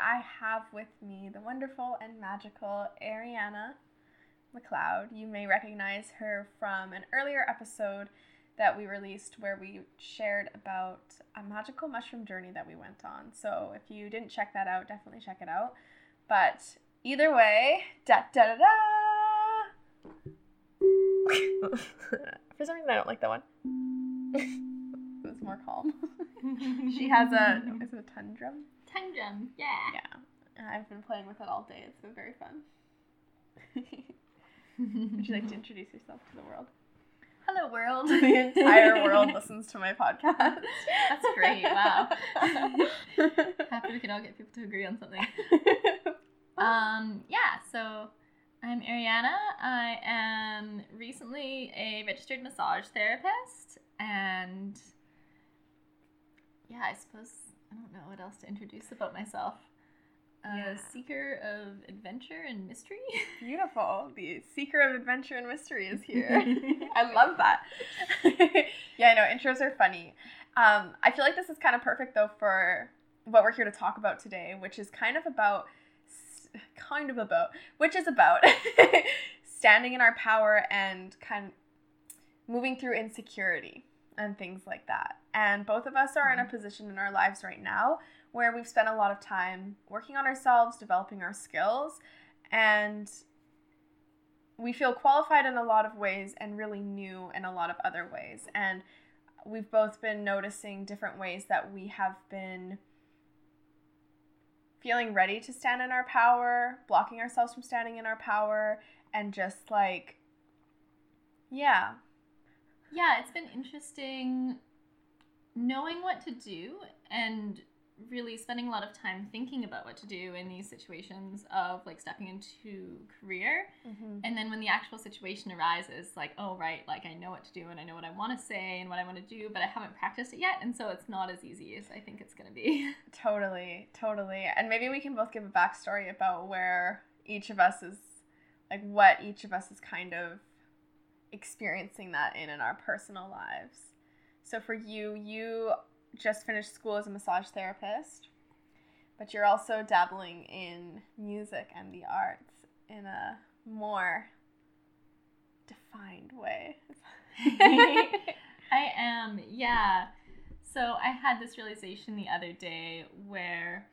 I have with me the wonderful and magical Ariana McLeod. You may recognize her from an earlier episode that we released where we shared about a magical mushroom journey that we went on. So if you didn't check that out, definitely check it out. But either way, da da da da. For some reason, I don't like that one. it was more calm. she has a is it a tongue drum? Tongue drum, yeah. Yeah, I've been playing with it all day. It's been very fun. Would you like to introduce yourself to the world? Hello, world. the entire world listens to my podcast. That's great. Wow. Happy we can all get people to agree on something. Um, yeah, so I'm Ariana. I am recently a registered massage therapist, and yeah, I suppose I don't know what else to introduce about myself. A Yeah. seeker of adventure and mystery. Beautiful. The seeker of adventure and mystery is here. I love that. yeah, I know intros are funny. Um, I feel like this is kind of perfect though for what we're here to talk about today, which is kind of about, kind of about, which is about standing in our power and kind of moving through insecurity and things like that. And both of us are in a mm-hmm. position in our lives right now where we've spent a lot of time working on ourselves, developing our skills, and we feel qualified in a lot of ways and really new in a lot of other ways. And we've both been noticing different ways that we have been feeling ready to stand in our power, blocking ourselves from standing in our power, and just like, yeah, yeah, it's been interesting knowing what to do and really spending a lot of time thinking about what to do in these situations of like stepping into career. Mm-hmm. And then when the actual situation arises like oh right like i know what to do and i know what i want to say and what i want to do but i haven't practiced it yet and so it's not as easy as i think it's going to be. Totally, totally. And maybe we can both give a backstory about where each of us is, like, what each of us is kind of experiencing that in in our personal lives. So for you, you just finished school as a massage therapist, but you're also dabbling in music and the arts in a more defined way. I am, yeah. So I had this realization the other day where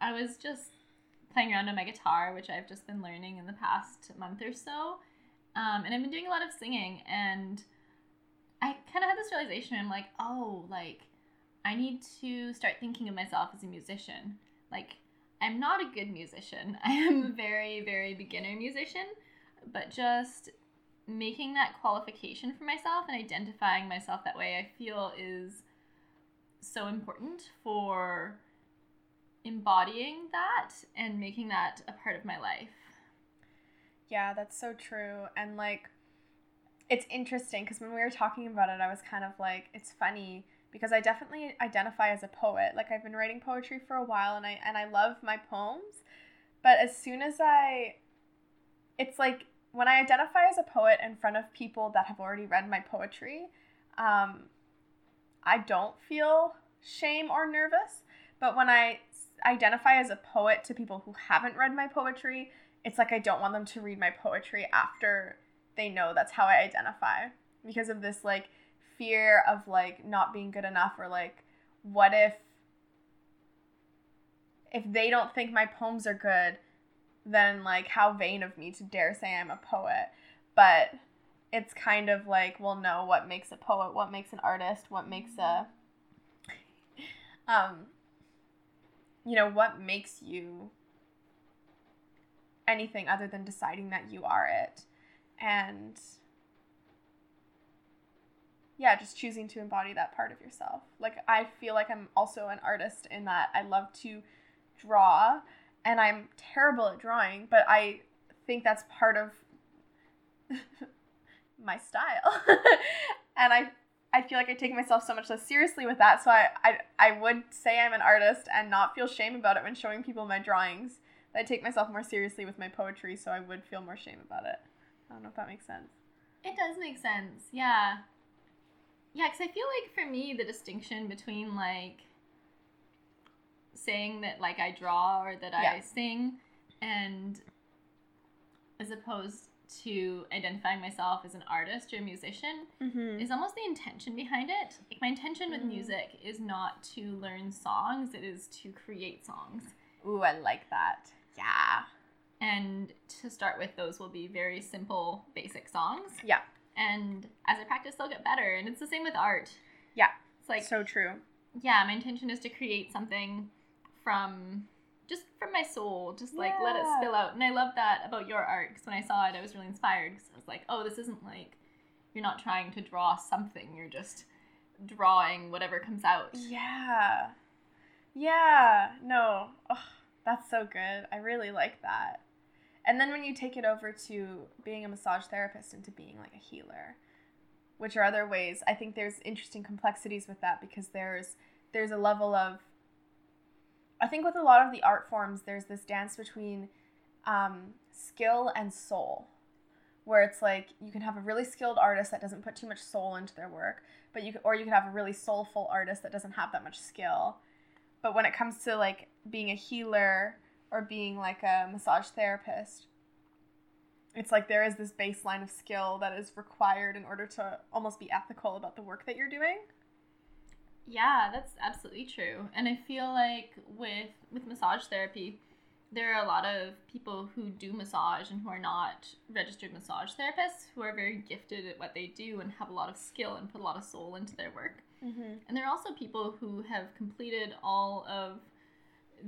I was just playing around on my guitar, which I've just been learning in the past month or so. Um, and I've been doing a lot of singing, and I kind of had this realization. I'm like, oh, like, I need to start thinking of myself as a musician. Like, I'm not a good musician. I am a very, very beginner musician, but just making that qualification for myself and identifying myself that way, I feel is so important for embodying that and making that a part of my life. Yeah, that's so true. And like, it's interesting because when we were talking about it, I was kind of like, it's funny because I definitely identify as a poet. Like I've been writing poetry for a while, and I and I love my poems. But as soon as I, it's like when I identify as a poet in front of people that have already read my poetry, um, I don't feel shame or nervous. But when I identify as a poet to people who haven't read my poetry, it's like I don't want them to read my poetry after they know that's how I identify because of this like fear of like not being good enough or like what if if they don't think my poems are good then like how vain of me to dare say I'm a poet. But it's kind of like well no what makes a poet? What makes an artist? What makes a um you know what makes you anything other than deciding that you are it. And yeah just choosing to embody that part of yourself. Like i feel like i'm also an artist in that i love to draw and i'm terrible at drawing but i think that's part of my style. And i i feel like i take myself so much less seriously with that so I, I i would say i'm an artist and not feel shame about it when showing people my drawings i take myself more seriously with my poetry so i would feel more shame about it i don't know if that makes sense It does make sense. Yeah. Yeah, because I feel like for me, the distinction between like saying that like I draw or that Yeah. I sing and as opposed to identifying myself as an artist or a musician Mm-hmm. is almost the intention behind it. Like my intention with Mhm. music is not to learn songs, it is to create songs. Ooh, I like that. Yeah. And to start with, those will be very simple, basic songs. Yeah. And as I practice, they'll get better. And it's the same with art. Yeah. It's like, so true. yeah, my intention is to create something from just from my soul, just like let it spill out. And I love that about your art because when I saw it, I was really inspired because I was like, oh, this isn't like you're not trying to draw something, you're just drawing whatever comes out. Yeah. Yeah. No. Ugh, that's so good. I really like that. And then when you take it over to being a massage therapist and to being like a healer, which are other ways, I think there's interesting complexities with that because there's there's a level of I think with a lot of the art forms there's this dance between um, skill and soul where it's like you can have a really skilled artist that doesn't put too much soul into their work but you or you can have a really soulful artist that doesn't have that much skill but when it comes to like being a healer or being like a massage therapist it's like there is this baseline of skill that is required in order to almost be ethical about the work that you're doing Yeah, that's absolutely true. And I feel like with with massage therapy, there are a lot of people who do massage and who are not registered massage therapists who are very gifted at what they do and have a lot of skill and put a lot of soul into their work. Mm-hmm. And there are also people who have completed all of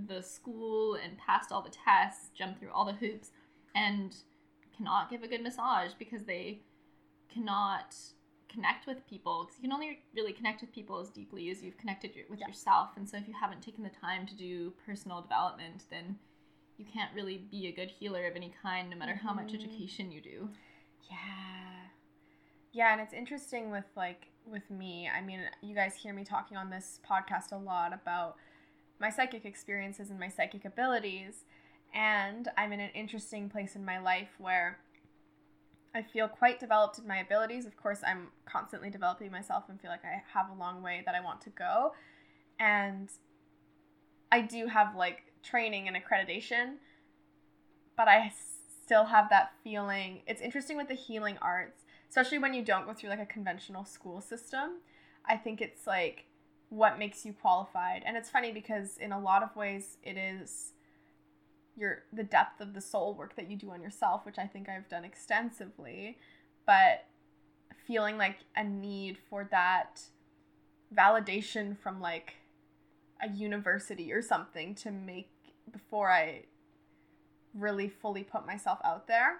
the school and passed all the tests, jumped through all the hoops, and cannot give a good massage because they cannot connect with people. Because you can only really connect with people as deeply as you've connected your- with Yeah. yourself. And so if you haven't taken the time to do personal development, then you can't really be a good healer of any kind, no matter how much Mhm. education you do. Yeah. Yeah, and it's interesting with like with me. I mean, you guys hear me talking on this podcast a lot about my psychic experiences and my psychic abilities, and I'm in an interesting place in my life where I feel quite developed in my abilities. Of course, I'm constantly developing myself and feel like I have a long way that I want to go. And I do have like training and accreditation, but I still have that feeling. It's interesting with the healing arts, especially when you don't go through like a conventional school system. I think it's like what makes you qualified. And it's funny because in a lot of ways it is your the depth of the soul work that you do on yourself, which I think I've done extensively, but feeling like a need for that validation from like a university or something to make before I really fully put myself out there.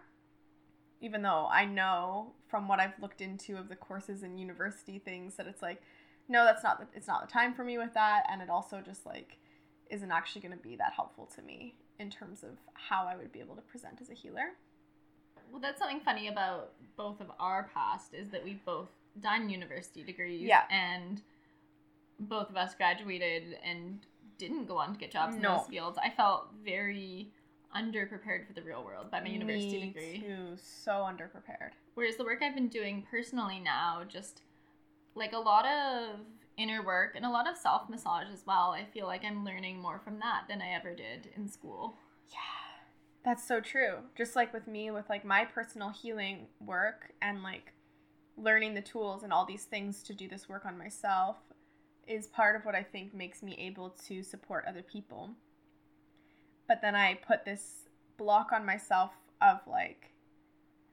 Even though I know from what I've looked into of the courses and university things that it's like, no, that's not the, it's not the time for me with that, and it also just like isn't actually going to be that helpful to me in terms of how I would be able to present as a healer. Well, that's something funny about both of our past is that we've both done university degrees. Yeah. And both of us graduated and didn't go on to get jobs in those fields. I felt very underprepared for the real world by my university Me degree. too, so underprepared. Whereas the work I've been doing personally now, just like a lot of inner work and a lot of self massage as well, I feel like I'm learning more from that than I ever did in school. Yeah. That's so true. Just like with me, with like my personal healing work and like learning the tools and all these things to do this work on myself is part of what I think makes me able to support other people. But then I put this block on myself of like,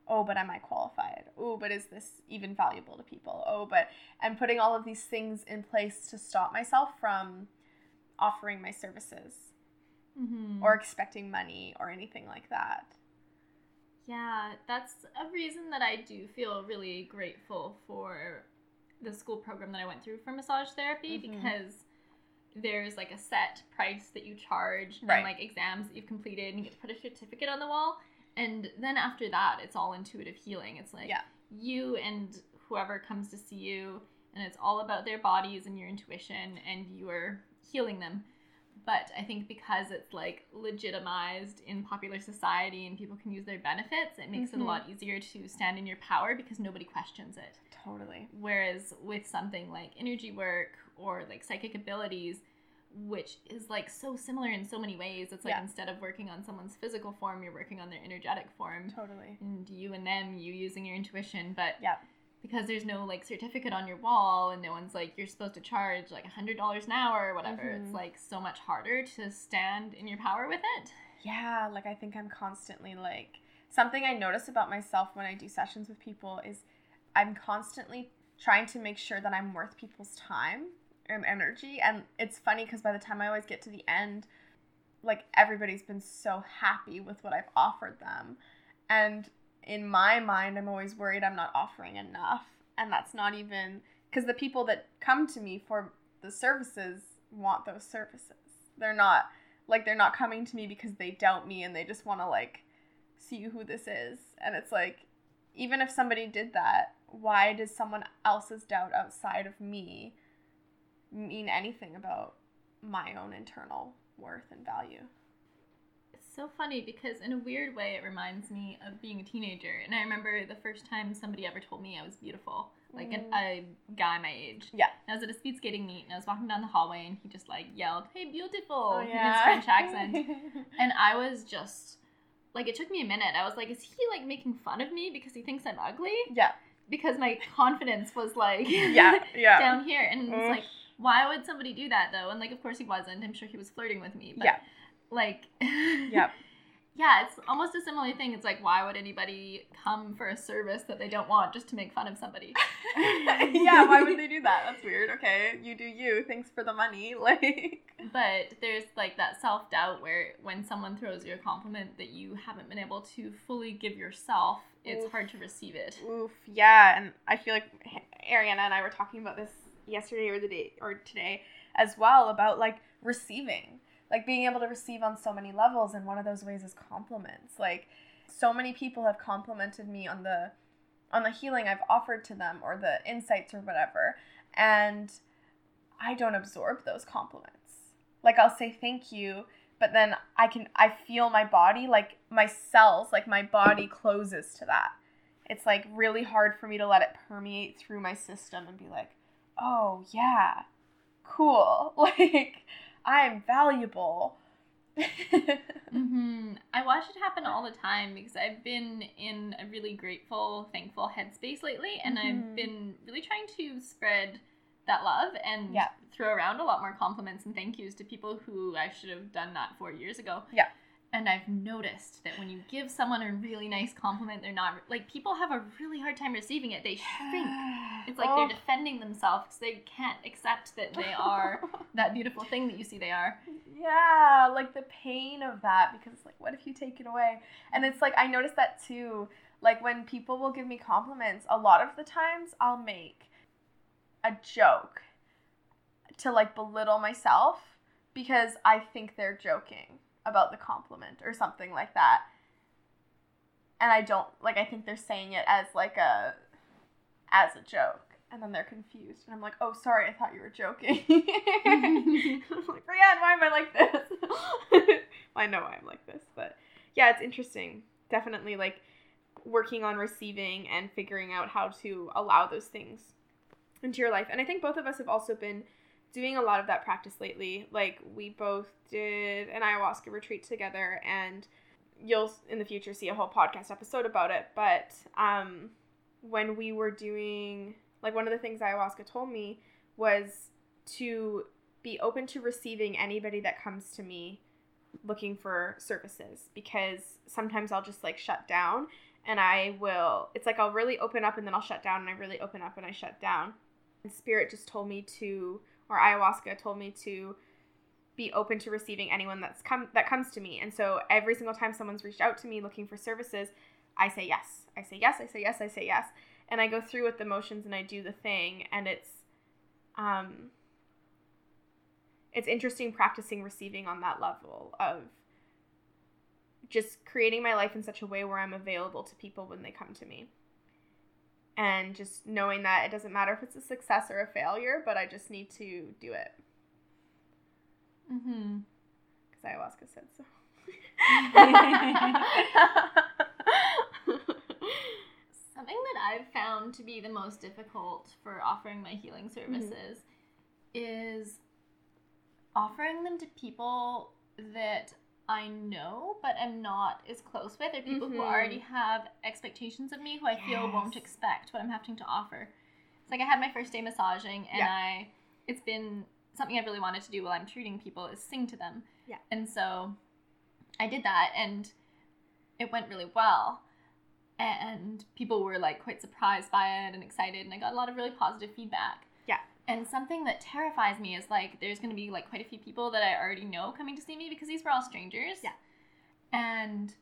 oh, but am I qualified? Oh, but is this even valuable to people? Oh, but I'm putting all of these things in place to stop myself from offering my services Mm-hmm. or expecting money or anything like that. Yeah, that's a reason that I do feel really grateful for the school program that I went through for massage therapy Mhm. because there's like a set price that you charge Right. and like exams that you've completed and you get to put a certificate on the wall. And then after that, it's all intuitive healing. It's like Yeah. you and whoever comes to see you, and it's all about their bodies and your intuition, and you are healing them. But I think because it's like legitimized in popular society and people can use their benefits, it makes it Mhm. a lot easier to stand in your power because nobody questions it. Totally. Whereas with something like energy work or like psychic abilities, which is like so similar in so many ways. It's like Yeah. instead of working on someone's physical form, you're working on their energetic form. Totally. And you and them, you using your intuition, but Yeah. Because there's no like certificate on your wall and no one's like you're supposed to charge like a hundred dollars an hour or whatever, Mhm. it's like so much harder to stand in your power with it. Yeah, like I think I'm constantly like something I notice about myself when I do sessions with people is I'm constantly trying to make sure that I'm worth people's time and energy. And it's funny because by the time I always get to the end, like everybody's been so happy with what I've offered them. And in my mind, I'm always worried I'm not offering enough. And that's not even because the people that come to me for the services want those services. They're not like they're not coming to me because they doubt me and they just want to like see who this is and it's like even if somebody did that why does someone else's doubt outside of me mean anything about my own internal worth and value so funny because in a weird way it reminds me of being a teenager. And I remember the first time somebody ever told me I was beautiful. Like an, Mm. a guy my age. Yeah. I was at a speed skating meet and I was walking down the hallway and he just like yelled, Hey beautiful Oh, in his French accent. And I was just like it took me a minute. I was like, is he like making fun of me because he thinks I'm ugly? yeah Because my confidence was like yeah yeah down here. And it's like, why would somebody do that though? And like of course he wasn't. I'm sure he was flirting with me. But Yeah. Like Yep. Yeah, it's almost a similar thing. It's like why would anybody come for a service that they don't want just to make fun of somebody? yeah why would they do that that's weird okay you do you thanks for the money like But there's like that self doubt where when someone throws you a compliment that you haven't been able to fully give yourself, it's Oof. hard to receive it. Oof, yeah, and I feel like Ariana and I were talking about this yesterday or the day or today as well about like receiving, like being able to receive on so many levels, and one of those ways is compliments. Like, so many people have complimented me on the on the healing I've offered to them or the insights or whatever, and I don't absorb those compliments. Like I'll say thank you, but then I can I feel my body like my cells, like my body closes to that it's like really hard for me to let it permeate through my system and be like, oh yeah, cool. Like I'm valuable. hmm I watch it happen all the time because I've been in a really grateful, thankful headspace lately, and Mhm. I've been really trying to spread that love and Yeah. throw around a lot more compliments and thank yous to people who I should have done that four years ago. Yeah. And I've noticed that when you give someone a really nice compliment, they're not like people have a really hard time receiving it. They shrink. It's like Oh. they're defending themselves because they can't accept that they are that beautiful thing that you see they are. yeah, like the pain of that because it's like, what if you take it away? And it's like I noticed that too. Like when people will give me compliments, a lot of the times I'll make a joke to like belittle myself because I think they're joking about the compliment or something like that. And I don't like I think they're saying it as like a as a joke. And then they're confused. And I'm like, oh sorry, I thought you were joking. I'm like, Brianne, why am I like this? I know why I'm like this, but yeah, it's interesting. Definitely like working on receiving and figuring out how to allow those things into your life. And I think both of us have also been doing a lot of that practice lately. Like we both did an ayahuasca retreat together and you'll in the future see a whole podcast episode about it, but um when we were doing like one of the things ayahuasca told me was to be open to receiving anybody that comes to me looking for services because sometimes I'll just like shut down and I will it's like I'll really open up and then I'll shut down and I really open up and I shut down. And spirit just told me to or ayahuasca told me to be open to receiving anyone that's come that comes to me. And so every single time someone's reached out to me looking for services, I say yes. I say yes, I say yes, I say yes. And I go through with the motions and I do the thing and it's um it's interesting practicing receiving on that level of just creating my life in such a way where I'm available to people when they come to me. And just knowing that it doesn't matter if it's a success or a failure, but I just need to do it Mm-hmm. because ayahuasca said so. Something that I've found to be the most difficult for offering my healing services is offering them to people that I know but am not as close with, or people who Mhm. already have expectations of me who I feel won't expect what I'm having to offer. It's like I had my first day massaging, and Yeah. I it's been something I've really wanted to do while I'm treating people is sing to them. Yeah. And so I did that, and it went really well. And people were like quite surprised by it and excited, and I got a lot of really positive feedback. And something that terrifies me is like there's going to be like quite a few people that I already know coming to see me because these were all strangers. Yeah. And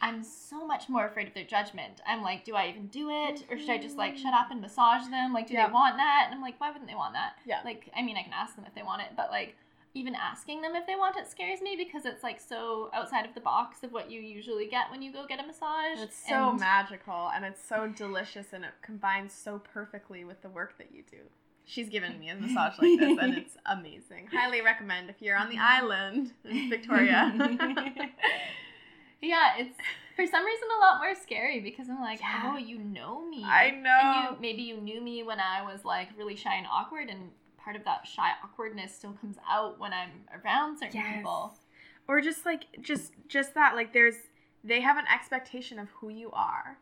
I'm so much more afraid of their judgment. I'm like, do I even do it? Or should I just like shut up and massage them? Like, do Yeah. they want that? And I'm like, why wouldn't they want that? Yeah. Like, I mean, I can ask them if they want it, but like, even asking them if they want it scares me because it's like so outside of the box of what you usually get when you go get a massage. It's so And- magical and it's so delicious and it combines so perfectly with the work that you do. She's given me a massage like this and it's amazing. Highly recommend if you're on the mm-hmm. island Victoria. yeah, it's for some reason a lot more scary because I'm like, Yeah. oh, you know me. I And know. you maybe you knew me when I was like really shy and awkward, and part of that shy awkwardness still comes out when I'm around certain Yes. people. or just like just just that like there's they have an expectation of who you are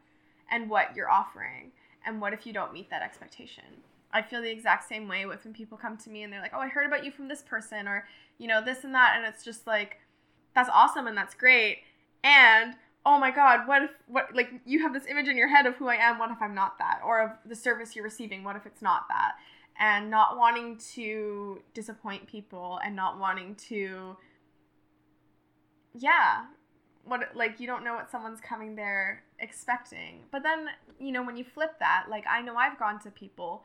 and what you're offering and what if you don't meet that expectation i feel the exact same way with when people come to me and they're like oh i heard about you from this person or you know this and that and it's just like that's awesome and that's great and oh my god what if what like you have this image in your head of who i am what if i'm not that or of the service you're receiving what if it's not that and not wanting to disappoint people and not wanting to yeah what like you don't know what someone's coming there expecting but then you know when you flip that like i know i've gone to people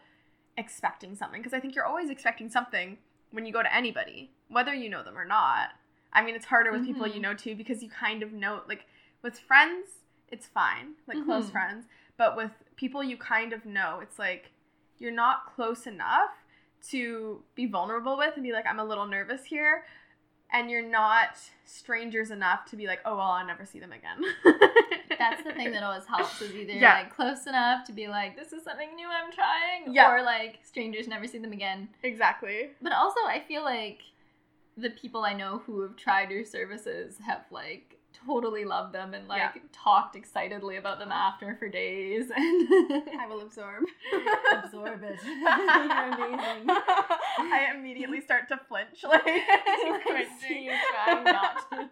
expecting something because i think you're always expecting something when you go to anybody whether you know them or not i mean it's harder with people you Mhm. know too because you kind of know like with friends it's fine like close Mhm. friends but with people you kind of know it's like you're not close enough to be vulnerable with and be like i'm a little nervous here and you're not strangers enough to be like, oh well, I'll never see them again. That's the thing that always helps is either Yeah. like close enough to be like, this is something new I'm trying, Yeah. or like strangers never see them again. exactly. But also, I feel like the people I know who have tried your services have like totally loved them and like Yeah. talked excitedly about them after for days. And I will absorb. Absorb it. You're amazing. I immediately start to flinch, like I see you trying not to.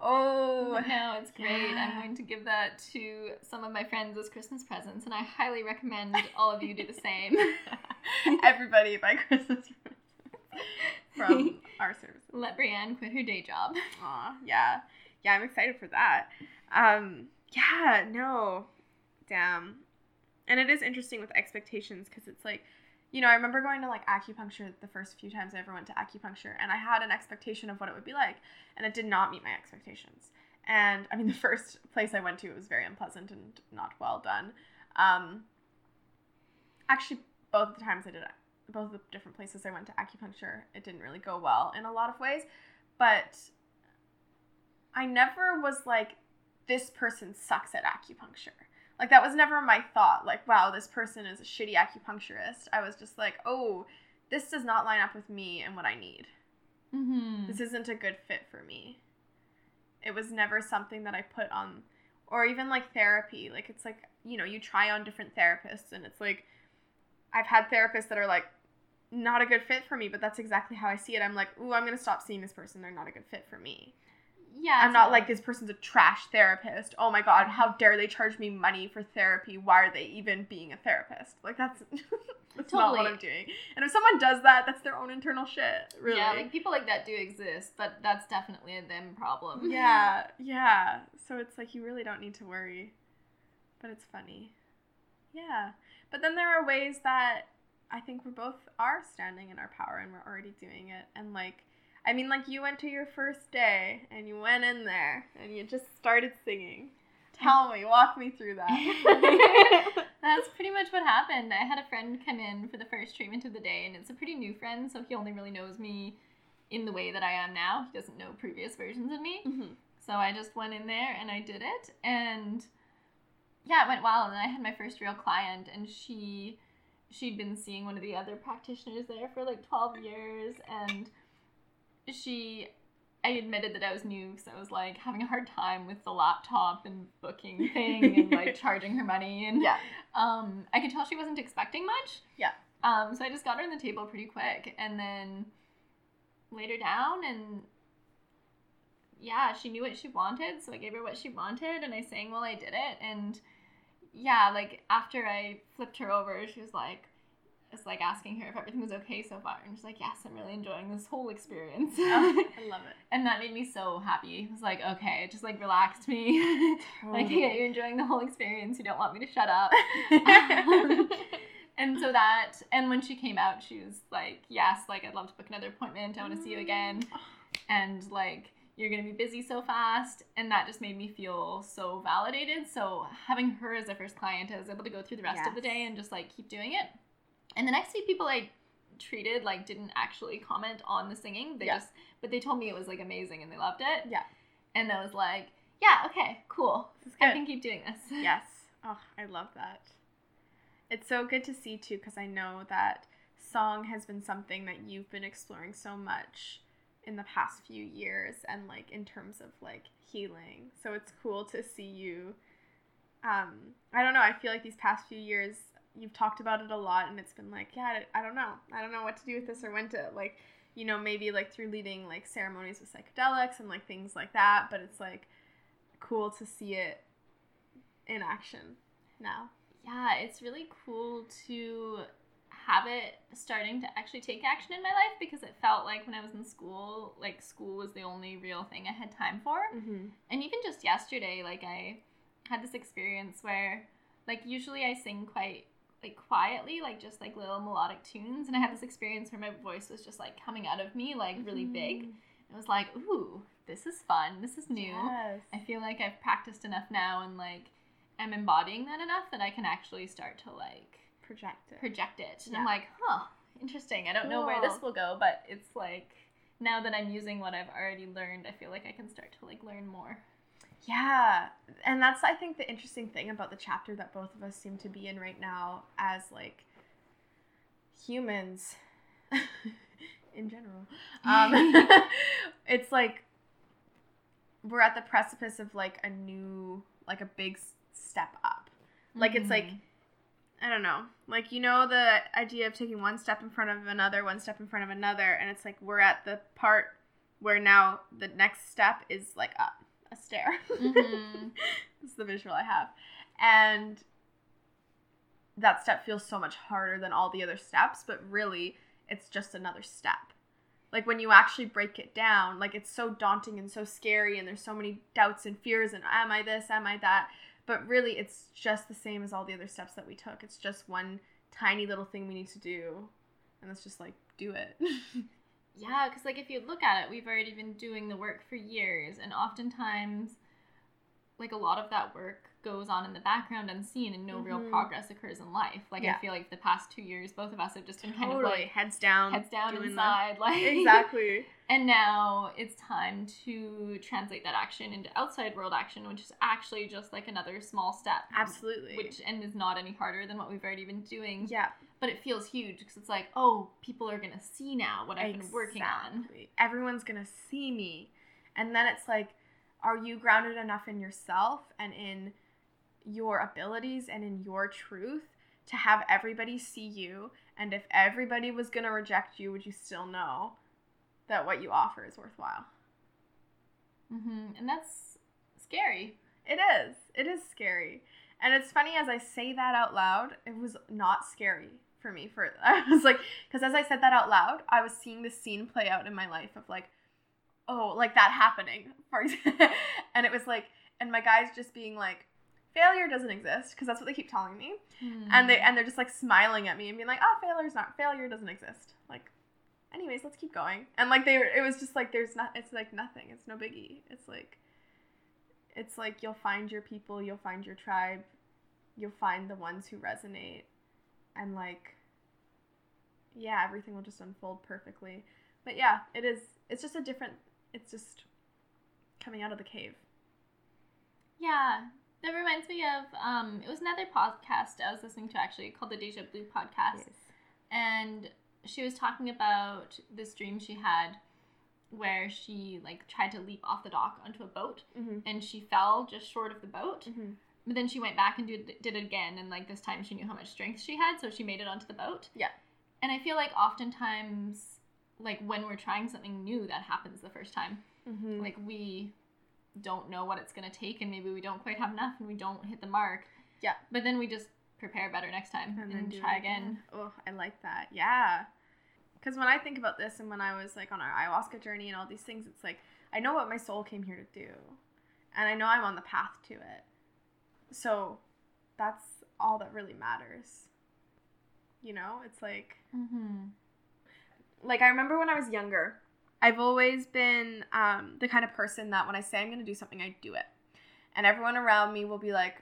oh, mm-hmm. no, it's great. Yeah. I'm going to give that to some of my friends as Christmas presents, and I highly recommend all of you do the same. everybody by Christmas from our services. Let Brienne quit her day job. Aw, yeah. Yeah, I'm excited for that. Um, yeah, no. Damn. And it is interesting with expectations because it's like, you know, I remember going to like acupuncture the first few times I ever went to acupuncture, and I had an expectation of what it would be like, and it did not meet my expectations. And I mean, the first place I went to, it was very unpleasant and not well done. Um, actually, both the times I did it, both the different places I went to acupuncture, it didn't really go well in a lot of ways. But I never was like, this person sucks at acupuncture. Like, that was never my thought. Like, wow, this person is a shitty acupuncturist. I was just like, oh, this does not line up with me and what I need. Mm-hmm. This isn't a good fit for me. It was never something that I put on, or even like therapy. Like, it's like, you know, you try on different therapists, and it's like, I've had therapists that are like, not a good fit for me, but that's exactly how I see it. I'm like, ooh, I'm gonna stop seeing this person. They're not a good fit for me. Yeah, I'm not like this person's a trash therapist. Oh my god, how dare they charge me money for therapy? Why are they even being a therapist? Like that's that's not what I'm doing. And if someone does that, that's their own internal shit. Really. Yeah, like people like that do exist, but that's definitely a them problem. yeah, yeah. So it's like you really don't need to worry. But it's funny. Yeah. But then there are ways that I think we both are standing in our power and we're already doing it. And like I mean like you went to your first day and you went in there and you just started singing. Tell me, walk me through that. That's pretty much what happened. I had a friend come in for the first treatment of the day, and it's a pretty new friend, so he only really knows me in the way that I am now. He doesn't know previous versions of me. Mhm. So I just went in there and I did it, and yeah, it went well. And then I had my first real client, and she she'd been seeing one of the other practitioners there for like 12 years and she I admitted that I was new because I was like having a hard time with the laptop and booking thing and like charging her money and Yeah. um I could tell she wasn't expecting much. Yeah. Um so I just got her on the table pretty quick and then laid her down and yeah, she knew what she wanted, so I gave her what she wanted and I sang while I did it and yeah, like after I flipped her over, she was like it's like asking her if everything was okay so far and she's like, Yes, I'm really enjoying this whole experience. Oh, I love it. and that made me so happy. It was like, okay, it just like relaxed me. like, yeah, you're enjoying the whole experience. You don't want me to shut up. and so that, and when she came out, she was like, yes, like, I'd love to book another appointment. I want to see you again. Mm. And like, you're going to be busy so fast. And that just made me feel so validated. So having her as a first client, I was able to go through the rest of the day and just like keep doing it. And the next few people I treated like didn't actually comment on the singing. They Yeah. just, but they told me it was like amazing and they loved it. Yeah. And I was like, yeah, okay, cool. I can keep doing this. yes. Oh, I love that. It's so good to see too because I know that song has been something that you've been exploring so much in the past few years and like in terms of like healing. So it's cool to see you um I don't know, I feel like these past few years you've talked about it a lot and it's been like, yeah, I don't know. I don't know what to do with this or when to like you know, maybe like through leading like ceremonies with psychedelics and like things like that, but it's like cool to see it in action now. Yeah, it's really cool to have it starting to actually take action in my life because it felt like when I was in school, like school was the only real thing I had time for. Mm-hmm. And even just yesterday, like I had this experience where like usually I sing quite like quietly, like just like little melodic tunes, and I had this experience where my voice was just like coming out of me like really big. It was like, "Ooh, this is fun. This is new." Yes. I feel like I've practiced enough now and like I'm embodying that enough that I can actually start to like Project it. project it. And Yeah. I'm like, huh, interesting. I don't know where this will go, but it's like now that I'm using what I've already learned, I feel like I can start to like learn more. Yeah, and that's I think the interesting thing about the chapter that both of us seem to be in right now as like humans in general. Um, it's like we're at the precipice of like a new like a big step up. Like it's like Mhm. I don't know. Like you know the idea of taking one step in front of another, one step in front of another, and it's like we're at the part where now the next step is like up a stair. Mhm. That's the visual I have. And that step feels so much harder than all the other steps, but really it's just another step. Like when you actually break it down, like it's so daunting and so scary and there's so many doubts and fears and am I this, am I that? But really it's just the same as all the other steps that we took. It's just one tiny little thing we need to do. And let's just like do it. Yeah, because like if you look at it, we've already been doing the work for years, and oftentimes, like a lot of that work goes on in the background unseen, and no real Mhm. progress occurs in life. Like Yeah. I feel like the past two years, both of us have just been kind of like heads down. heads down inside, like exactly. And now it's time to translate that action into outside world action, which is actually just like another small step. Absolutely. Which and is not any harder than what we've already been doing. yeah. But it feels huge because it's like, oh, people are gonna see now what I've been working on. Everyone's gonna see me. And then it's like, are you grounded enough in yourself and in your abilities and in your truth to have everybody see you? And if everybody was gonna reject you, would you still know that what you offer is worthwhile? Mm-hmm. And that's scary. It is. It is scary. And it's funny as I say that out loud, it was not scary for me. For I was like, because as I said that out loud, I was seeing this scene play out in my life of like, oh, like that happening, for example. and it was like, and my guys just being like, failure doesn't exist because that's what they keep telling me, and they hmm. and they're just like smiling at me and being like, oh, failure's not failure doesn't exist. Like, anyways, let's keep going. And like they, were, it was just like there's not. It's like nothing. It's no biggie. It's like it's like you'll find your people, you'll find your tribe, you'll find the ones who resonate, and like, yeah, everything will just unfold perfectly. But yeah, it is. It's just a different. It's just coming out of the cave. Yeah, That reminds me of um, it was another podcast I was listening to actually called the Deja Blue podcast, and she was talking about this dream she had where she like tried to leap off the dock onto a boat Mm-hmm. and she fell just short of the boat. Mm-hmm. But then she went back and did, did it again, and like this time she knew how much strength she had, so she made it onto the boat. Yeah. And I feel like oftentimes, like when we're trying something new, that happens the first time. Mm-hmm. Like we don't know what it's gonna take, and maybe we don't quite have enough, and we don't hit the mark. Yeah. But then we just prepare better next time and, do try it again. Oh, I like that. Yeah. Because when I think about this and when I was like on our ayahuasca journey and all these things, it's like I know what my soul came here to do. And I know I'm on the path to it. So that's all that really matters. You know, it's like Mm-hmm. Like I remember when I was younger, I've always been um, the kind of person that when I say I'm going to do something, I do it. And everyone around me will be like,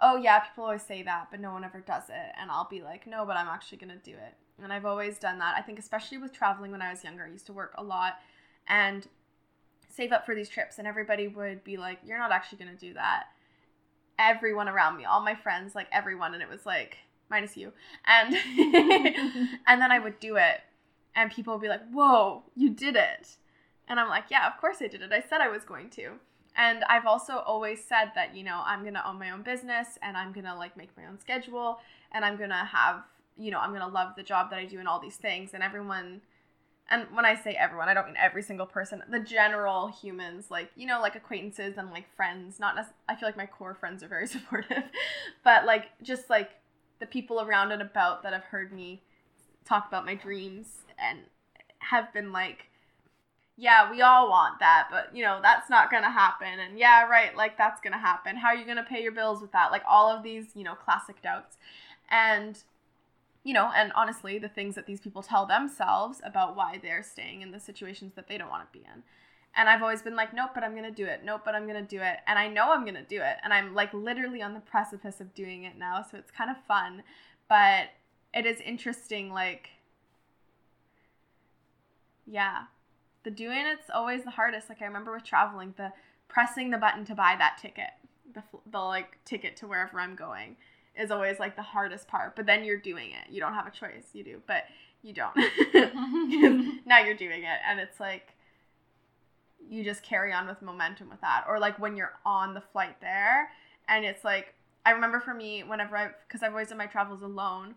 "Oh yeah, people always say that, but no one ever does it." And I'll be like, "No, but I'm actually going to do it." And I've always done that. I think especially with traveling when I was younger, I used to work a lot and save up for these trips and everybody would be like, "You're not actually going to do that." Everyone around me, all my friends, like everyone, and it was like minus you. And and then I would do it and people will be like, "Whoa, you did it!" And I'm like, "Yeah, of course I did it. I said I was going to." And I've also always said that you know I'm gonna own my own business and I'm gonna like make my own schedule and I'm gonna have you know I'm gonna love the job that I do and all these things and everyone. And when I say everyone, I don't mean every single person. The general humans, like you know, like acquaintances and like friends. Not nec- I feel like my core friends are very supportive, but like just like the people around and about that have heard me talk about my dreams and have been like, yeah, we all want that, but you know, that's not gonna happen. And yeah, right, like that's gonna happen. How are you gonna pay your bills with that? Like all of these, you know, classic doubts. And, you know, and honestly, the things that these people tell themselves about why they're staying in the situations that they don't wanna be in. And I've always been like, nope, but I'm gonna do it. Nope, but I'm gonna do it. And I know I'm gonna do it. And I'm like literally on the precipice of doing it now. So it's kind of fun. But it is interesting, like, yeah, the doing it's always the hardest. Like I remember with traveling, the pressing the button to buy that ticket, the, the like ticket to wherever I'm going is always like the hardest part. But then you're doing it. You don't have a choice. You do, but you don't. now you're doing it, and it's like you just carry on with momentum with that. Or like when you're on the flight there, and it's like I remember for me whenever I because I've always done my travels alone,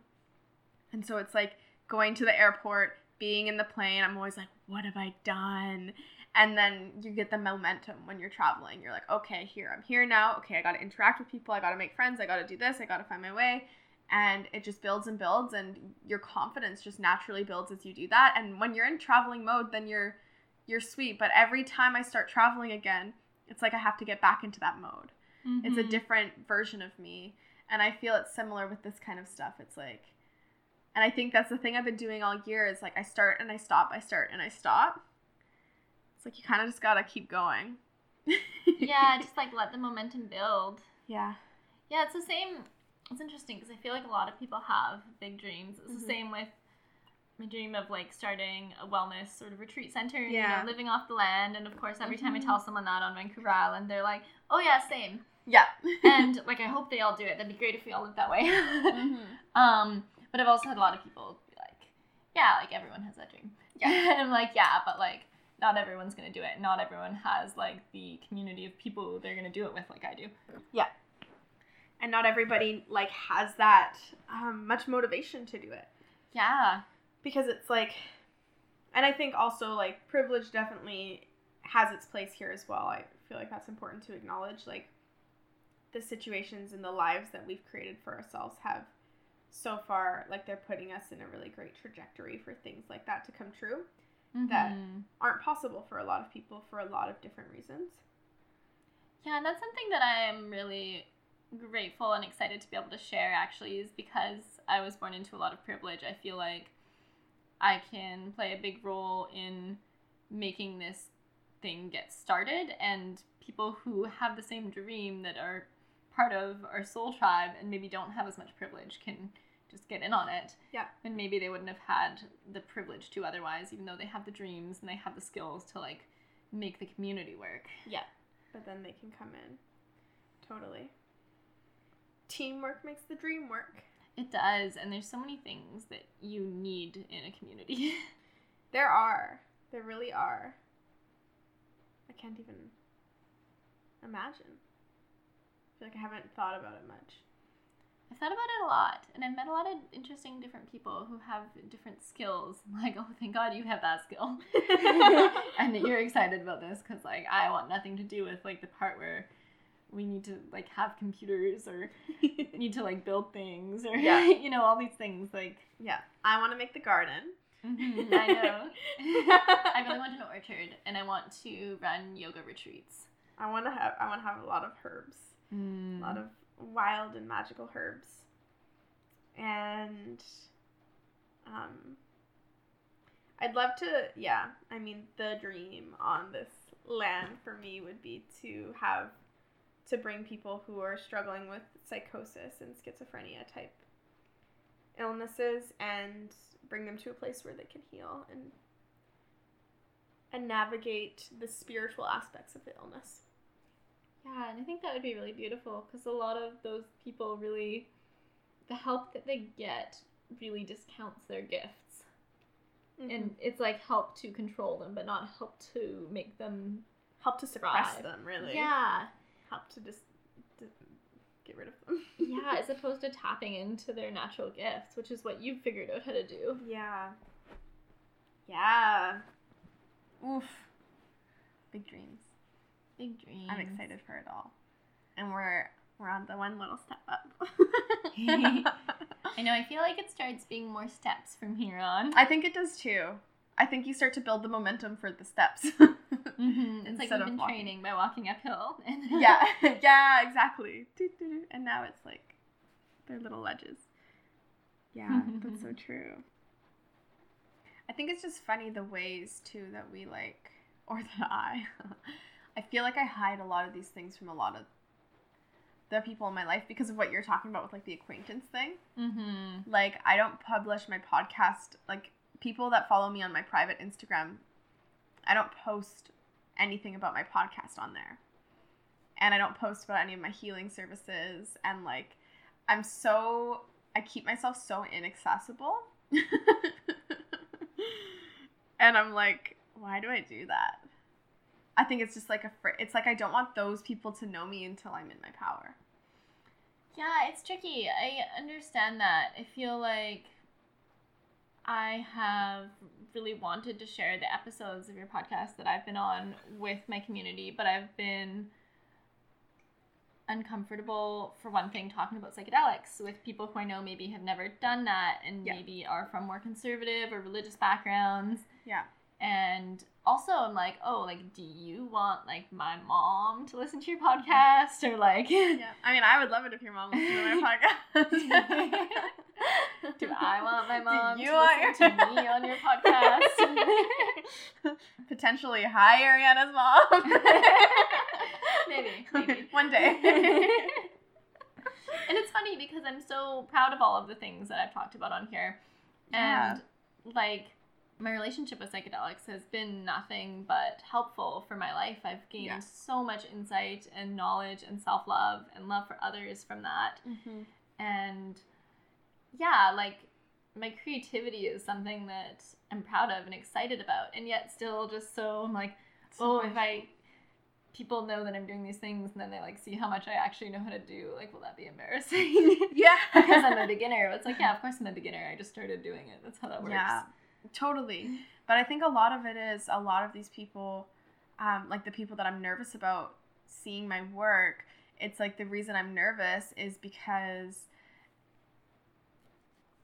and so it's like going to the airport, being in the plane. I'm always like, what have I done? And then you get the momentum when you're traveling. You're like, okay, here I'm here now. Okay, I got to interact with people. I got to make friends. I got to do this. I got to find my way. And it just builds and builds, and your confidence just naturally builds as you do that. And when you're in traveling mode, then you're you're sweet. But every time I start traveling again, it's like I have to get back into that mode. It's a Mhm. different version of me. And I feel it's similar with this kind of stuff. It's like, and I think that's the thing I've been doing all year is like I start and I stop, I start and I stop. It's like you kind of just gotta keep going. yeah, just like let the momentum build. yeah. Yeah, it's the same. It's interesting because I feel like a lot of people have big dreams. It's Mhm. the same with my dream of like starting a wellness sort of retreat center, you Yeah. know, living off the land. And of course, every time I Mhm. tell someone that on Vancouver Island, they're like, "Oh yeah, same." Yeah. And like, I hope they all do it. That'd be great if we all lived that way. Mhm. um, but I've also had a lot of people be like, "Yeah, like everyone has that dream." Yeah. and I'm like, "Yeah, but like." Not everyone's gonna do it. Not everyone has like the community of people they're gonna do it with, like I do. Yeah. And not everybody like has that um, much motivation to do it. Yeah, because it's like and i think also like privilege definitely has its place here as well i feel like that's important to acknowledge like the situations and the lives that we've created for ourselves have so far like they're putting us in a really great trajectory for things like that to come true That- Mhm. aren't possible for a lot of people for a lot of different reasons Yeah, and that's something that I am really grateful and excited to be able to share actually is because I was born into a lot of privilege. I feel like I can play a big role in making this thing get started and people who have the same dream that are part of our soul tribe and maybe don't have as much privilege can just get in on it. Yeah. And maybe they wouldn't have had the privilege to otherwise, even though they have the dreams and they have the skills to like make the community work. yeah but then they can come in totally teamwork makes the dream work. It does, and there's so many things that you need in a community. there are. There really are. I can't even imagine. I feel like I haven't thought about it much. I've thought about it a lot, and I've met a lot of interesting different people who have different skills. Like, oh, thank God you have that skill, and that you're excited about this because, like, I want nothing to do with like the part where we need to like have computers or need to like build things or Yeah. you know all these things. Like, yeah, I want to make the garden. mhm, I know. I really want an orchard, and I want to run yoga retreats. I want to have. I want to have a lot of herbs. Mm. a lot of wild and magical herbs. And um I'd love to yeah, I mean the dream on this land for me would be to have to bring people who are struggling with psychosis and schizophrenia type illnesses and bring them to a place where they can heal and and navigate the spiritual aspects of the illness. Yeah, and I think that would be really beautiful because a lot of those people really, the help that they get really discounts their gifts. And mm-hmm. it's like help to control them, but not help to make them. help to suppress thrive. them really. Yeah. help to just d- get rid of them. Yeah, as opposed to tapping into their natural gifts, which is what you've figured out how to do. yeah. Yeah. Oof. Big dreams. Big dreams. I'm excited for it all. And we're we're on the one little step up. I know, I feel like it starts being more steps from here on. I think it does too. I think you start to build the momentum for the steps. Mm-hmm. It's like we've been walking. training by walking uphill. And yeah, yeah, exactly. And now it's like they're little ledges. Yeah, that's so true. I think it's just funny the ways too that we like, or that I, I feel like I hide a lot of these things from a lot of the people in my life because of what you're talking about with like the acquaintance thing. Mm-hmm. Like I don't publish my podcast. Like people that follow me on my private Instagram, I don't post anything about my podcast on there. And I don't post about any of my healing services and like I'm so I keep myself so inaccessible. and I'm like, why do I do that? I think it's just like a fr- it's like I don't want those people to know me until I'm in my power. Yeah, it's tricky. I understand that. I feel like I have really wanted to share the episodes of your podcast that I've been on with my community, but I've been uncomfortable for one thing talking about psychedelics with people who I know maybe have never done that and Yeah. maybe are from more conservative or religious backgrounds. Yeah. And also I'm like, oh, like do you want like my mom to listen to your podcast or like Yeah. I mean, I would love it if your mom listened to my podcast. Do I want my mom you to want listen your- to me on your podcast? Potentially, hi, Ariana's mom. maybe, maybe. One day. and it's funny because I'm so proud of all of the things that I've talked about on here. And like my relationship with psychedelics has been nothing but helpful for my life. I've gained Yeah. so much insight and knowledge and self love and love for others from that. Mhm. and yeah like my creativity is something that i'm proud of and excited about and yet still just so i'm like oh if i people know that i'm doing these things and then they like see how much i actually know how to do like will that be embarrassing Yeah. because i'm a beginner it's like yeah of course i'm a beginner i just started doing it that's how that works Yeah, totally. But I think a lot of it is a lot of these people, um, like the people that I'm nervous about seeing my work. It's like the reason I'm nervous is because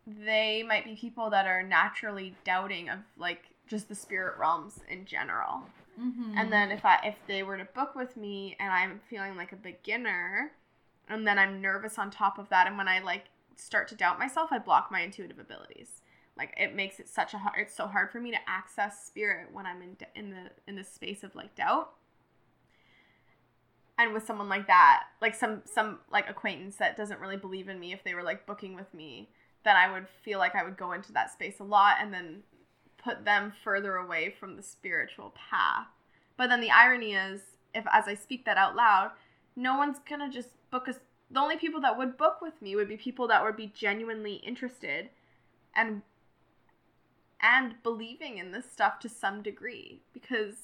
they might be people that are naturally doubting of like just the spirit realms in general. Mhm. And then if I if they were to book with me and I'm feeling like a beginner and then I'm nervous on top of that and when I like start to doubt myself, I block my intuitive abilities. Like it makes it such a hard it's so hard for me to access spirit when I'm in in the in the space of like doubt. And with someone like that, like some some like acquaintance that doesn't really believe in me if they were like booking with me, then I would feel like I would go into that space a lot and then put them further away from the spiritual path. But then the irony is, if as I speak that out loud, no one's gonna just book us the only people that would book with me would be people that would be genuinely interested and and believing in this stuff to some degree because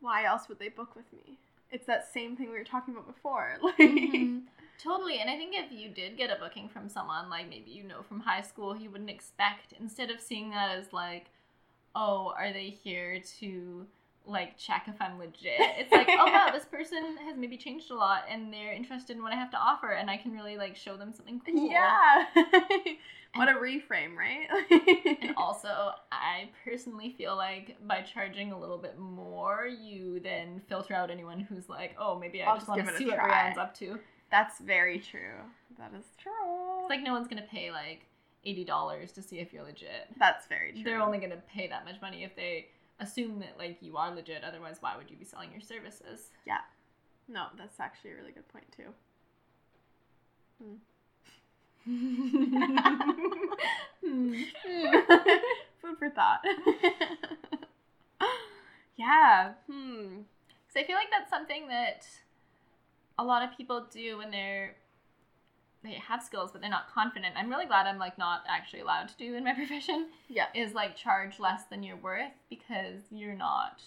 why else would they book with me? It's that same thing we were talking about before. Like Mhm. Totally. And I think if you did get a booking from someone, like maybe you know from high school, you wouldn't expect, instead of seeing that as like, oh, are they here to like check if I'm legit? It's like, oh wow, this person has maybe changed a lot and they're interested in what I have to offer and I can really like show them something cool. Yeah. what a reframe, right? And also, I personally feel like by charging a little bit more, you then filter out anyone who's like, oh, maybe I I'll just want to see what try. Up to. That's very true. That is true. It's like no one's gonna pay like eighty dollars to see if you're legit. That's very true. They're only gonna pay that much money if they assume that like you are legit. Otherwise, why would you be selling your services? Yeah. No, that's actually a really good point too. Hmm. Food for thought. yeah. Hmm. Because I feel like that's something that a lot of people do when they're they have skills but they're not confident. I'm really glad I'm like not actually allowed to do in my profession. Yeah. Is like charge less than you're worth because you're not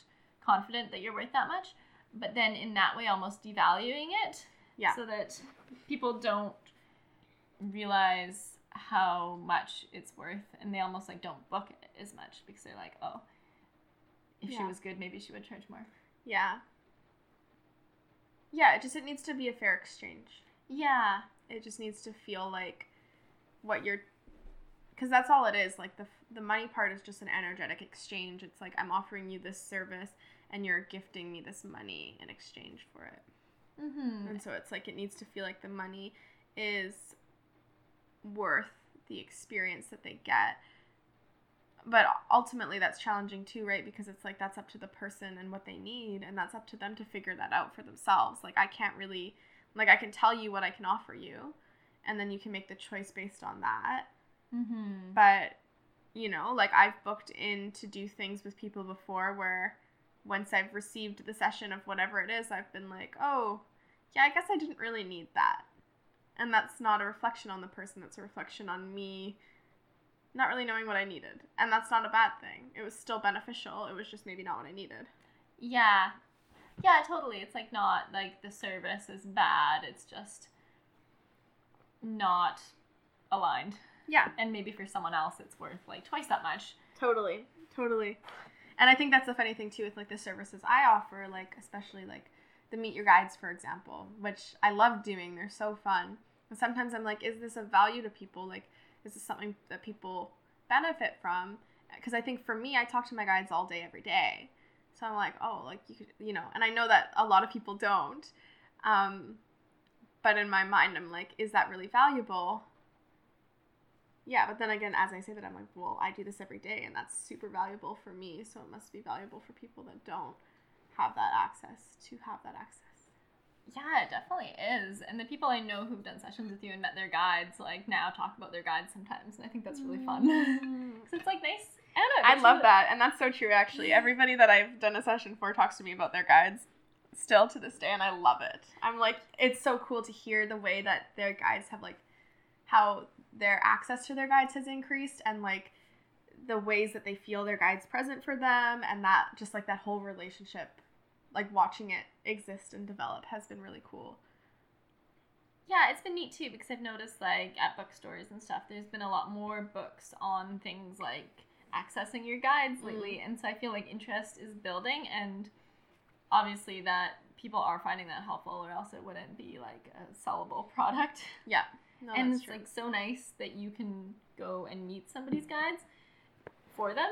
confident that you're worth that much. But then in that way almost devaluing it. Yeah. So that people don't realize how much it's worth and they almost like don't book it as much because they're like, oh, if she was good, maybe she would charge more. Yeah. Yeah, it just it needs to be a fair exchange. Yeah. It just needs to feel like what you're cuz that's all it is. Like the the money part is just an energetic exchange. It's like I'm offering you this service and you're gifting me this money in exchange for it. Mm-hmm. And so it's like it needs to feel like the money is worth the experience that they get. But ultimately that's challenging too, right? Because it's like that's up to the person and what they need and that's up to them to figure that out for themselves. Like I can't really like I can tell you what I can offer you and then you can make the choice based on that. Mm-hmm. But you know, like I've booked in to do things with people before where once I've received the session of whatever it is, I've been like, oh, yeah, I guess I didn't really need that. And that's not a reflection on the person, that's a reflection on me not really knowing what I needed. And that's not a bad thing. It was still beneficial, it was just maybe not what I needed. Yeah. Yeah, totally. It's like not like the service is bad. It's just not aligned. Yeah, And maybe for someone else it's worth like twice that much. Totally, totally. And I think that's the funny thing too with like the services I offer, like especially like the meet your guides, for example, which I love doing. They're so fun. And sometimes I'm like, is this of value to people? Like, is this something that people benefit from? Because I think for me, I talk to my guides all day, every day. So I'm like, oh, like you could, you know, and I know that a lot of people don't. Um, but in my mind, I'm like, is that really valuable? Yeah, but then again, as I say that, I'm like, well, I do this every day, and that's super valuable for me, so it must be valuable for people that don't have that access to have that access. Yeah, it definitely is. And the people I know who've done sessions with you and met their guides like now talk about their guides sometimes and I think that's really fun. Mm. Cuz it's like nice. I know. I love that, and that's so true. Actually, everybody that I've done a session for talks to me about their guides, still to this day, and I love it. I'm like, it's so cool to hear the way that their guides have like, how their access to their guides has increased, and like the ways that they feel their guides present for them, and that just like that whole relationship, like watching it exist and develop has been really cool. Yeah, it's been neat too because I've noticed like at bookstores and stuff, there's been a lot more books on things like accessing your guides mm. lately, and so I feel like interest is building, and obviously that people are finding that helpful, or else it wouldn't be like a sellable product. Yeah, no, and it's true. like so nice that you can go and meet somebody's guides for them,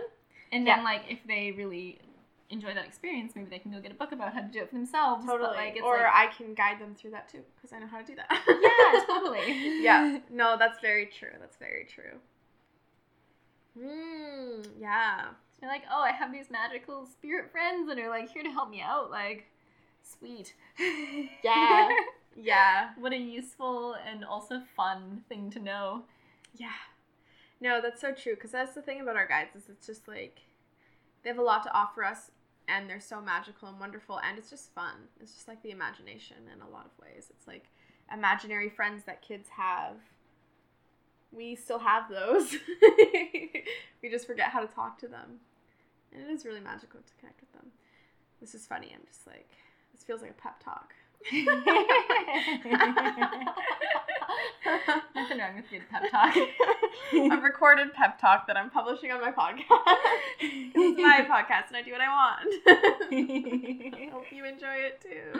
and then like if they really enjoy that experience, maybe they can go get a book about how to do it for themselves. totally. But, like, it's or like, I can guide them through that too, because I know how to do that. yeah, totally. yeah, no, that's very true. That's very true. Mm, yeah. You're like, oh, I have these magical spirit friends that are like here to help me out. Like, sweet. Yeah. Yeah. what a useful and also fun thing to know. Yeah. No, that's so true. Because that's the thing about our guides is it's just like they have a lot to offer us, and they're so magical and wonderful, and it's just fun. It's just like the imagination in a lot of ways. It's like imaginary friends that kids have. We still have those. we just forget how to talk to them. And it is really magical to connect with them. This is funny. I'm just like, this feels like a pep talk. Nothing wrong with good pep talk. a recorded pep talk that I'm publishing on my podcast. it's my podcast and I do what I want. I hope you enjoy it too.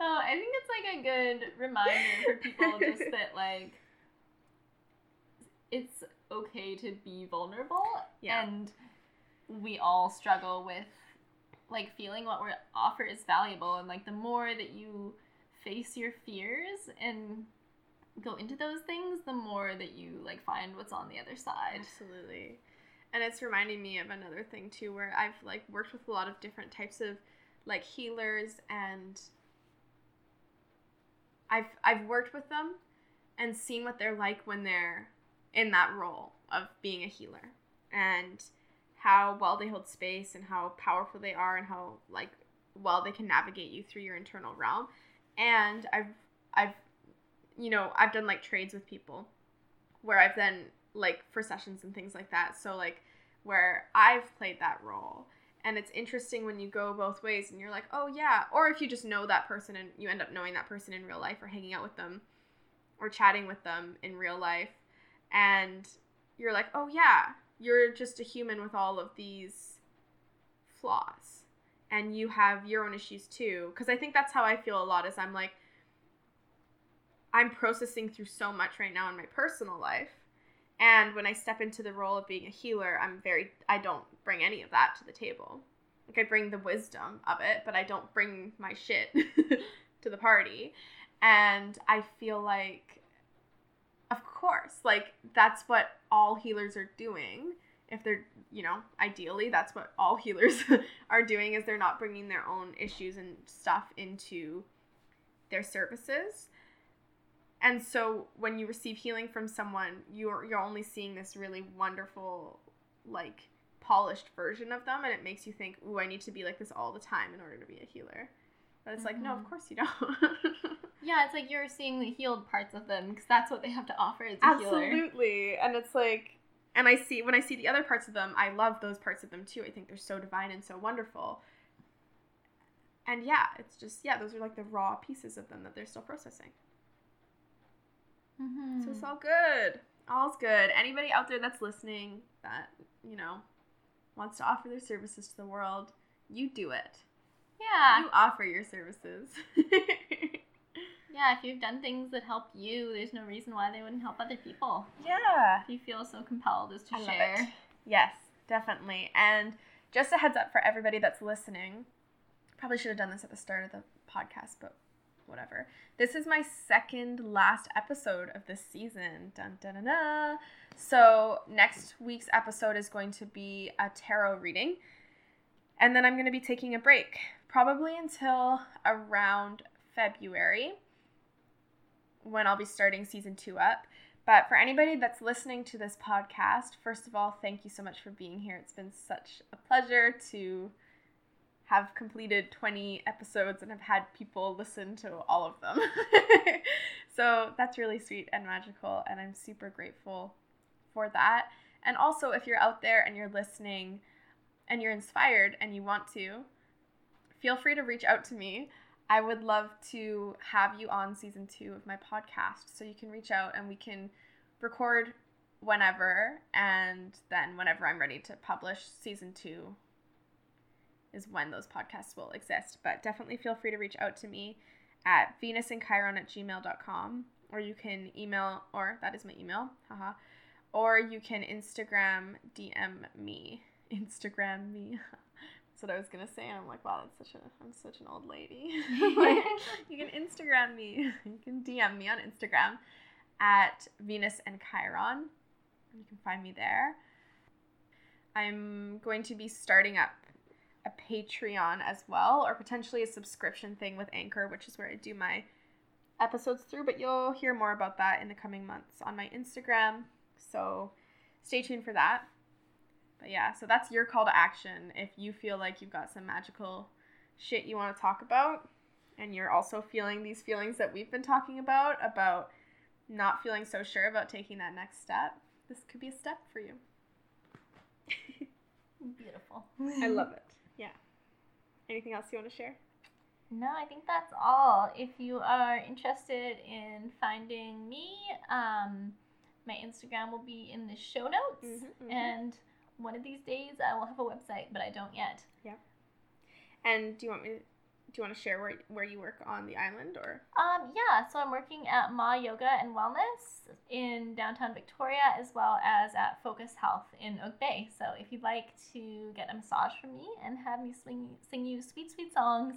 oh, I think it's like a good reminder for people just that like it's okay to be vulnerable Yeah. and we all struggle with like feeling what we're offered is valuable and like the more that you face your fears and go into those things the more that you like find what's on the other side Absolutely. And it's reminding me of another thing too where I've like worked with a lot of different types of like healers and I've I've worked with them and seen what they're like when they're in that role of being a healer and how well they hold space and how powerful they are and how like well they can navigate you through your internal realm. And I've I've you know, I've done like trades with people where I've then like for sessions and things like that. So like where I've played that role. And it's interesting when you go both ways and you're like, "Oh yeah," or if you just know that person and you end up knowing that person in real life or hanging out with them or chatting with them in real life and you're like, "Oh yeah, you're just a human with all of these flaws." And you have your own issues too, because I think that's how I feel a lot is I'm like I'm processing through so much right now in my personal life. And when I step into the role of being a healer, I'm very, I don't bring any of that to the table. Like, I bring the wisdom of it, but I don't bring my shit to the party. And I feel like, of course, like, that's what all healers are doing. If they're, you know, ideally, that's what all healers are doing, is they're not bringing their own issues and stuff into their services and so when you receive healing from someone you're you're only seeing this really wonderful like polished version of them and it makes you think ooh i need to be like this all the time in order to be a healer but it's like no of Mhm. course you don't yeah it's like you're seeing the healed parts of them because that's what they have to offer as a healer absolutely and it's like and i see when i see the other parts of them i love those parts of them too i think they're so divine and so wonderful and yeah it's just yeah those are like the raw pieces of them that they're still processing Mhm. So it's all good. All's good. Anybody out there that's listening that, you know, wants to offer their services to the world, you do it. yeah You offer your services. yeah if you've done things that help you there's no reason why they wouldn't help other people yeah. if you feel so compelled as to I love share it. Yes, definitely. And just a heads up for everybody that's listening. Probably should have done this at the start of the podcast, but whatever. This is my second last episode of this season. Dun dun dun. dun. So next week's episode is going to be a tarot reading, and then I'm going to be taking a break, probably until around February, when I'll be starting season two up. But for anybody that's listening to this podcast, first of all, thank you so much for being here. It's been such a pleasure to have completed 20 episodes and have had people listen to all of them. so that's really sweet and magical, and I'm super grateful for that. And also, if you're out there and you're listening and you're inspired and you want to, feel free to reach out to me. I would love to have you on season two of my podcast. So you can reach out and we can record whenever. And then, whenever I'm ready to publish season two, is when those podcasts will exist. But definitely feel free to reach out to me at venusandchiron at gmail.com. Or you can email, or that is my email, haha. Or you can Instagram DM me. Instagram me. That's what I was gonna say. And I'm like, wow, that's such a I'm such an old lady. Like, you can Instagram me. You can DM me on Instagram at Venus and Chiron. You can find me there. I'm going to be starting up a Patreon as well, or potentially a subscription thing with Anchor, which is where I do my episodes through. But you'll hear more about that in the coming months on my Instagram. So stay tuned for that. But yeah, so that's your call to action. If you feel like you've got some magical shit you want to talk about, and you're also feeling these feelings that we've been talking about, about not feeling so sure about taking that next step, this could be a step for you. Beautiful. I love it. Yeah. Anything else you want to share? No, I think that's all. If you are interested in finding me, um, my Instagram will be in the show notes. Mhm, mhm. And one of these days I will have a website, but I don't yet. Yeah. And do you want me? Do you want to share where where you work on the island or? Um, yeah, so I'm working at Ma Yoga and Wellness in downtown Victoria as well as at Focus Health in Oak Bay. So if you'd like to get a massage from me and have me sing, sing you sweet, sweet songs,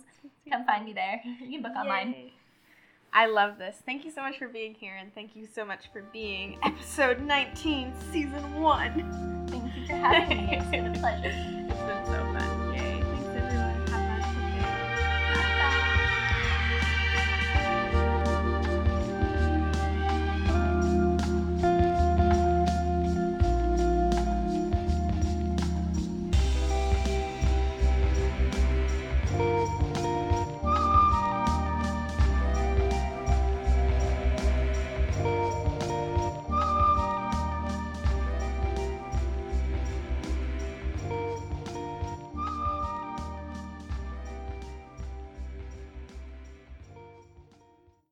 come find me there. You can book online. I love this. Thank you so much for being here, and thank you so much for being episode 19, season one. Thank you for having me. It's been a pleasure. It's been so